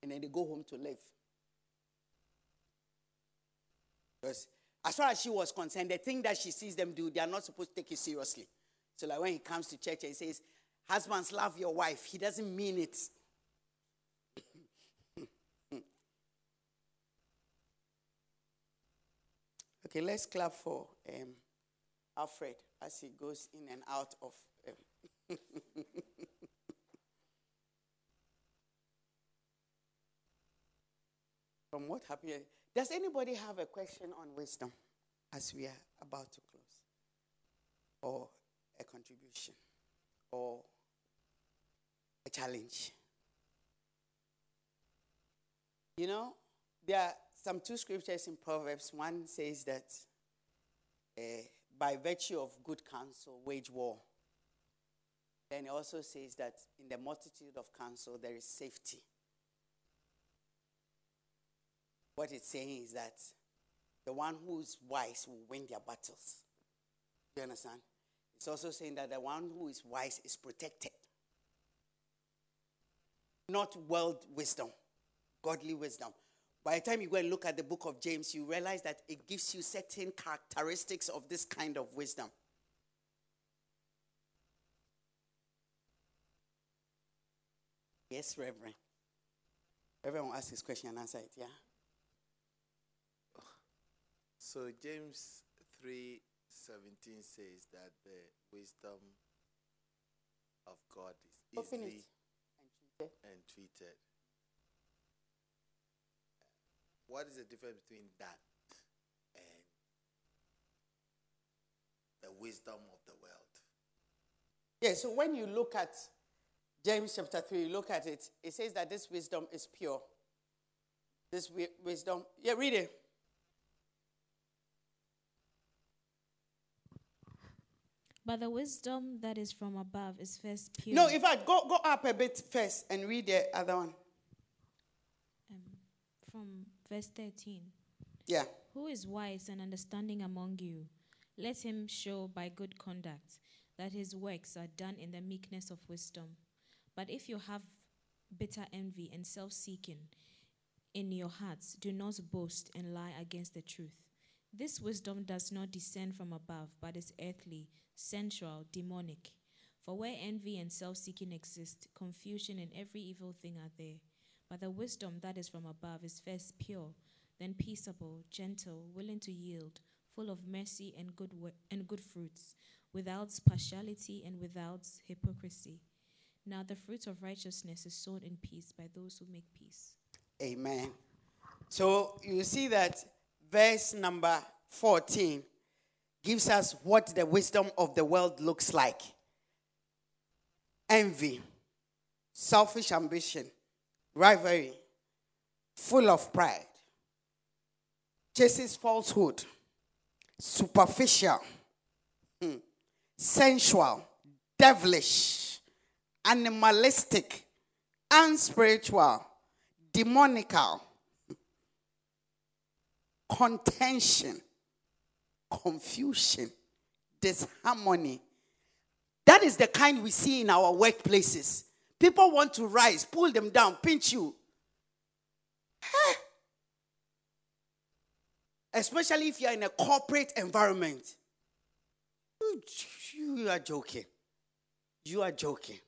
And then they go home to live. Because as far as she was concerned, the thing that she sees them do, they are not supposed to take it seriously. So, like when he comes to church and he says, Husbands, love your wife, he doesn't mean it. Okay, let's clap for um, Alfred as he goes in and out of. Um, from what happened? Does anybody have a question on wisdom as we are about to close? Or a contribution? Or a challenge? You know, there are some two scriptures in Proverbs. One says that uh, by virtue of good counsel, wage war. Then it also says that in the multitude of counsel, there is safety. What it's saying is that the one who's wise will win their battles. Do you understand? It's also saying that the one who is wise is protected. Not world wisdom, godly wisdom. By the time you go and look at the book of James, you realize that it gives you certain characteristics of this kind of wisdom. Yes, Reverend. Reverend will ask his question and answer it, yeah? So James 3:17 says that the wisdom of God is easily and treated. What is the difference between that and the wisdom of the world? Yeah, so when you look at James chapter 3, you look at it, it says that this wisdom is pure. This wi- wisdom, yeah, read it. But the wisdom that is from above is first pure. No, in fact, go, go up a bit first and read the other one. um, from verse 13. Yeah. Who is wise and understanding among you? Let him show by good conduct that his works are done in the meekness of wisdom. But if you have bitter envy and self seeking in your hearts, do not boast and lie against the truth. This wisdom does not descend from above, but is earthly, sensual, demonic. For where envy and self seeking exist, confusion and every evil thing are there. But the wisdom that is from above is first pure, then peaceable, gentle, willing to yield, full of mercy and good, wo- and good fruits, without partiality and without hypocrisy. Now the fruit of righteousness is sown in peace by those who make peace. Amen. So you see that verse number 14 gives us what the wisdom of the world looks like envy, selfish ambition, rivalry, full of pride, chases falsehood, superficial, hmm, sensual, devilish, animalistic, unspiritual, demonical, contention, confusion, disharmony. That is the kind we see in our workplaces. People want to rise, pull them down, pinch you. Especially if you're in a corporate environment. You, you are joking. You are joking.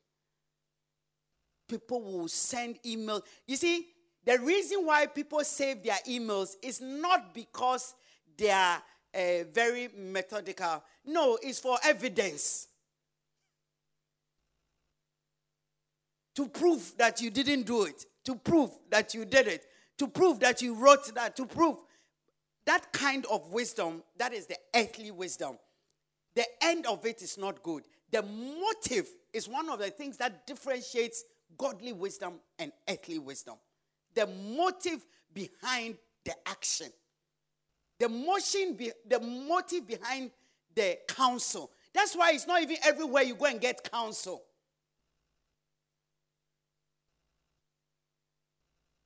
People will send emails. You see, the reason why people save their emails is not because they are uh, very methodical. No, it's for evidence. To prove that you didn't do it, to prove that you did it, to prove that you wrote that, to prove that kind of wisdom, that is the earthly wisdom. The end of it is not good. The motive is one of the things that differentiates godly wisdom and earthly wisdom. The motive behind the action. The motion, be, the motive behind the counsel. That's why it's not even everywhere you go and get counsel.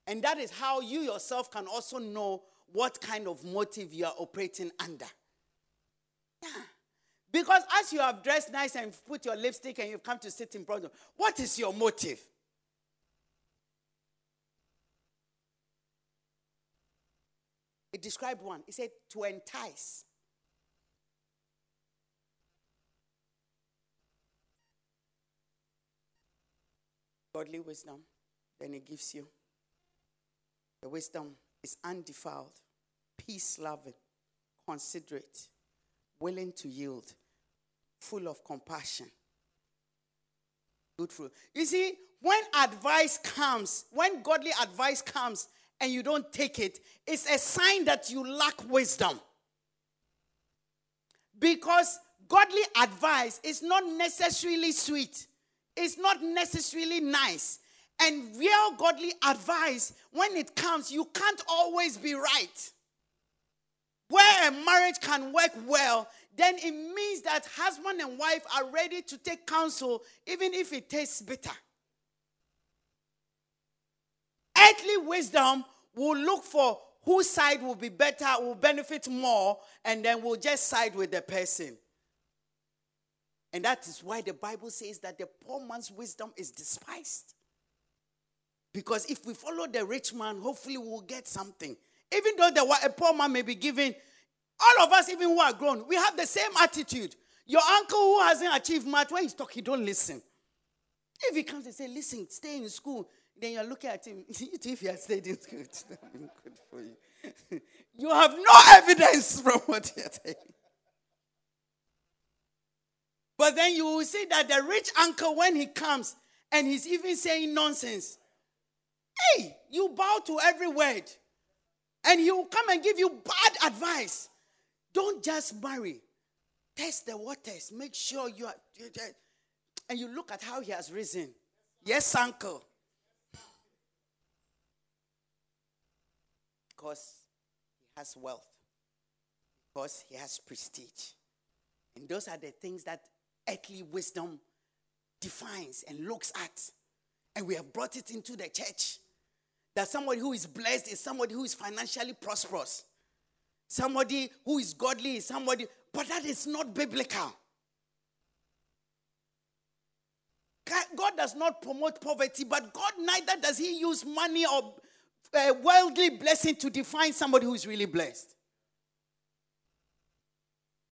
And that is how you yourself can also know what kind of motive you are operating under. Yeah. Because as you have dressed nice and put your lipstick and you've come to sit in front of, what is your motive? It described one. It said to entice. Godly wisdom, then it gives you. The wisdom is undefiled, peace loving, considerate, willing to yield, full of compassion. Good fruit. You see, when advice comes, when godly advice comes and you don't take it, it's a sign that you lack wisdom. Because godly advice is not necessarily sweet, it's not necessarily nice. And real godly advice, when it comes, you can't always be right. Where a marriage can work well, then it means that husband and wife are ready to take counsel, even if it tastes bitter. Earthly wisdom will look for whose side will be better, will benefit more, and then we'll just side with the person. And that is why the Bible says that the poor man's wisdom is despised. Because if we follow the rich man, hopefully we'll get something. Even though the a poor man may be giving, all of us, even who are grown, we have the same attitude. Your uncle who hasn't achieved much, when he's talking, don't listen. If he comes and say, listen, stay in school, then you're looking at him. if he has stayed in school, it's not been good for you. you have no evidence from what you're saying. But then you will see that the rich uncle, when he comes and he's even saying nonsense, hey, you bow to every word. And he will come and give you bad advice. Don't just marry. Test the waters. Make sure you are. And you look at how he has risen. Yes, uncle. Because he has wealth, because he has prestige. And those are the things that earthly wisdom defines and looks at. And we have brought it into the church. That somebody who is blessed is somebody who is financially prosperous. Somebody who is godly is somebody, but that is not biblical. God does not promote poverty, but God neither does He use money or uh, worldly blessing to define somebody who is really blessed.